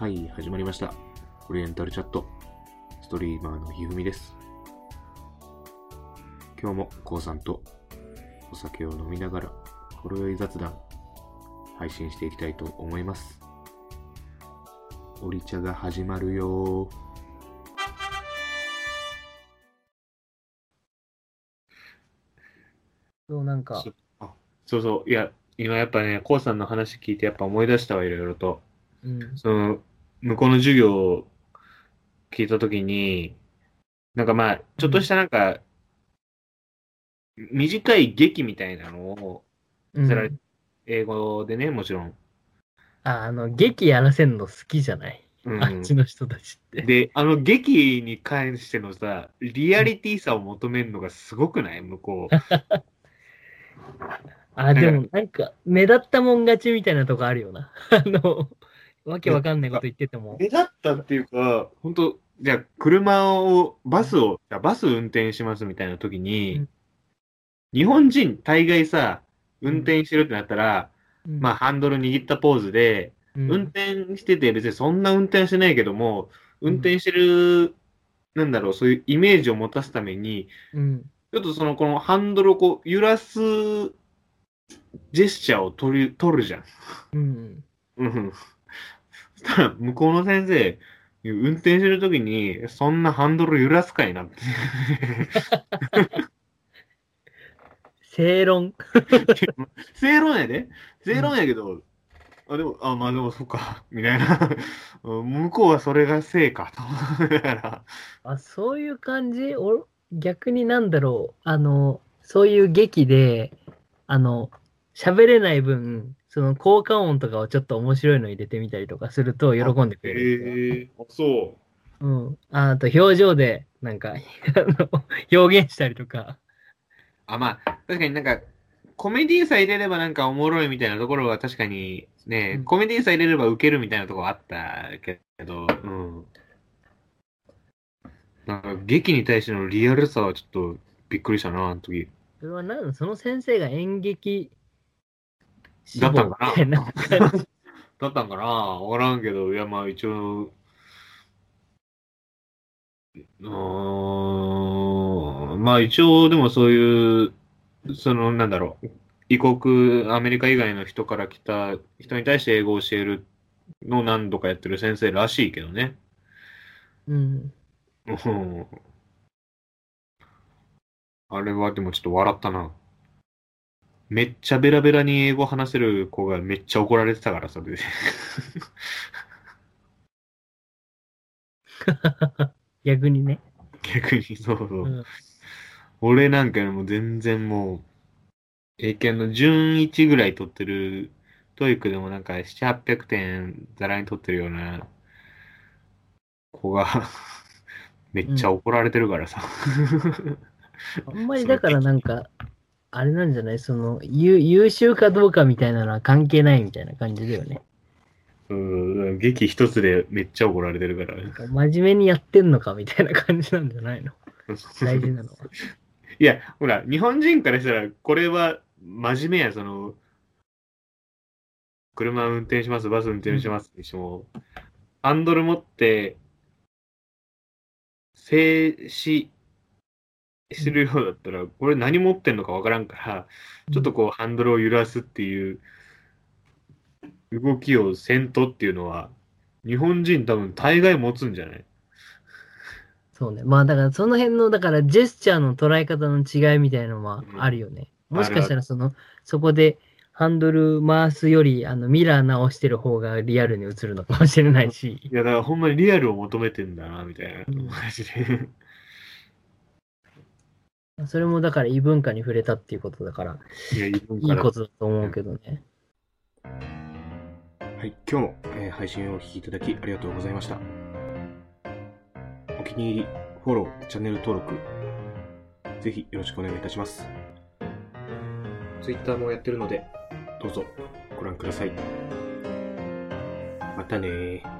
はい、始まりました。オリエンタルチャット。ストリーマーのひふみです。今日もこうさんとお酒を飲みながら、ほろ酔い雑談、配信していきたいと思います。オリ茶が始まるよー。そう、なんか、そうそう、いや、今やっぱね、こうさんの話聞いてやっぱ思い出したわ、いろいろと。うん、その、向こうの授業を聞いたときに、なんかまあ、ちょっとしたなんか、短い劇みたいなのをうん英語でね、もちろん。あ、あの、劇やらせんの好きじゃない、うんあっちの人たちって。で、あの劇に関してのさ、リアリティさを求めるのがすごくない？向こう。あ、でもなんか、目立ったもん勝ちみたいなとこあるよな。あの、わけわかんないこと言ってても。目立ったっていうか、本当じゃあ、車を、バスを、じゃあバス運転しますみたいな時に、うん日本人大概さ、運転してるってなったら、うんまあ、ハンドル握ったポーズで、うん運転してて別にそんな運転してないけども、運転してる、なんだろう、そういうイメージを持たすために、うん。ちょっとその、このハンドルをこう、揺らすジェスチャーを取る、取るじゃん。うん。うん。そしたら、向こうの先生、運転してるときに、そんなハンドル揺らすかいなって。正論。正論やで。正論やけど、あ、でも、あ、まあでもそっか、みたいな。向こうはそれが正か、と思いながら。あ、そういう感じ？お逆になんだろう。あの、そういう劇で、あの、喋れない分、その効果音とかをちょっと面白いの入れてみたりとかすると喜んでくれる。えー、あ、そう。うん。ああと表情で、なんか、あの表現したりとか。あ、まあ、確かになんか、コメディさえ入れればなんかおもろいみたいなところは確かにね、うんコメディさえ入れればウケるみたいなところあったけど、うん。なんか劇に対してのリアルさはちょっとびっくりしたな、あの時。それはなんその先生が演劇志だったんかなだったんかなわからんけど、いやまあ一応、うーん、まあ一応でもそういう、そのなんだろう、異国、アメリカ以外の人から来た人に対して英語を教えるのを何度かやってる先生らしいけどね。うん。うんあれはでもちょっと笑ったな。めっちゃベラベラに英語話せる子がめっちゃ怒られてたから、それで。逆にね。逆に、そうそう。うん俺なんかよりも全然もう、英検の準1ぐらい取ってる、TOEIC でもなんか7、800点ざらに取ってるような子が、めっちゃ怒られてるからさ。あんまりだからなんか、あれなんじゃない？その優、優秀かどうかみたいなのは関係ないみたいな感じだよね。うん、劇一つでめっちゃ怒られてるから。真面目にやってんのかみたいな感じなんじゃないの？大事なのは。いや、ほら、日本人からしたら、これは真面目や、その、車運転します、バス運転しますにしても、ハンドル持って、静止するようだったら、これ何持ってんのかわからんから、ちょっとこう、ハンドルを揺らすっていう、動きをせんとっていうのは、日本人多分大概持つんじゃない？そうね。まあだからその辺の、だからジェスチャーの捉え方の違いみたいなのはあるよね。うんもしかしたらその、そこでハンドル回すより、あの、ミラー直してる方がリアルに映るのかもしれないし。いや、だからほんまにリアルを求めてんだな、みたいなうん感じで。それもだから異文化に触れたっていうことだから、いや、いい文いいことだと思うけどね。はい、今日も、えー配信をお聞きいただきありがとうございました。お気に入り、フォロー、チャンネル登録、ぜひよろしくお願いいたします。Twitter もやってるので、どうぞご覧ください。またねー。